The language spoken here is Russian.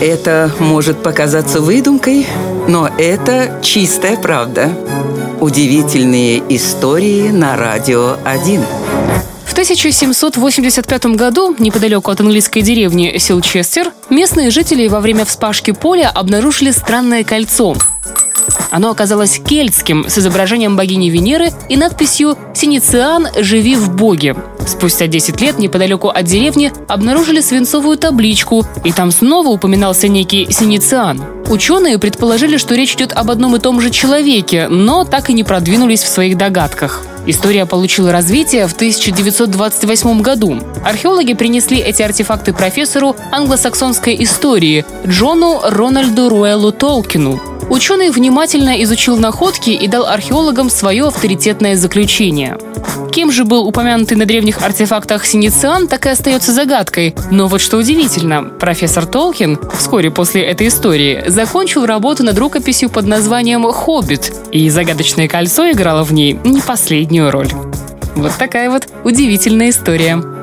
Это может показаться выдумкой, но это чистая правда. Удивительные истории на радио 1. В 1785 году, неподалеку от английской деревни Силчестер, местные жители во время вспашки поля обнаружили странное кольцо. Оно оказалось кельтским, с изображением богини Венеры и надписью «Синициан, живи в Боге». Спустя 10 лет неподалеку от деревни обнаружили свинцовую табличку, и там снова упоминался некий Синициан. Ученые предположили, что речь идет об одном и том же человеке, но так и не продвинулись в своих догадках. История получила развитие в 1928 году. Археологи принесли эти артефакты профессору англосаксонской истории Джону Рональду Руэллу Толкину. Ученый внимательно изучил находки и дал археологам свое авторитетное заключение. Кем же был упомянутый на древних артефактах Синициан, так и остается загадкой. Но вот что удивительно, профессор Толкин вскоре после этой истории закончил работу над рукописью под названием «Хоббит», и загадочное кольцо играло в ней не последнюю роль. Вот такая вот удивительная история.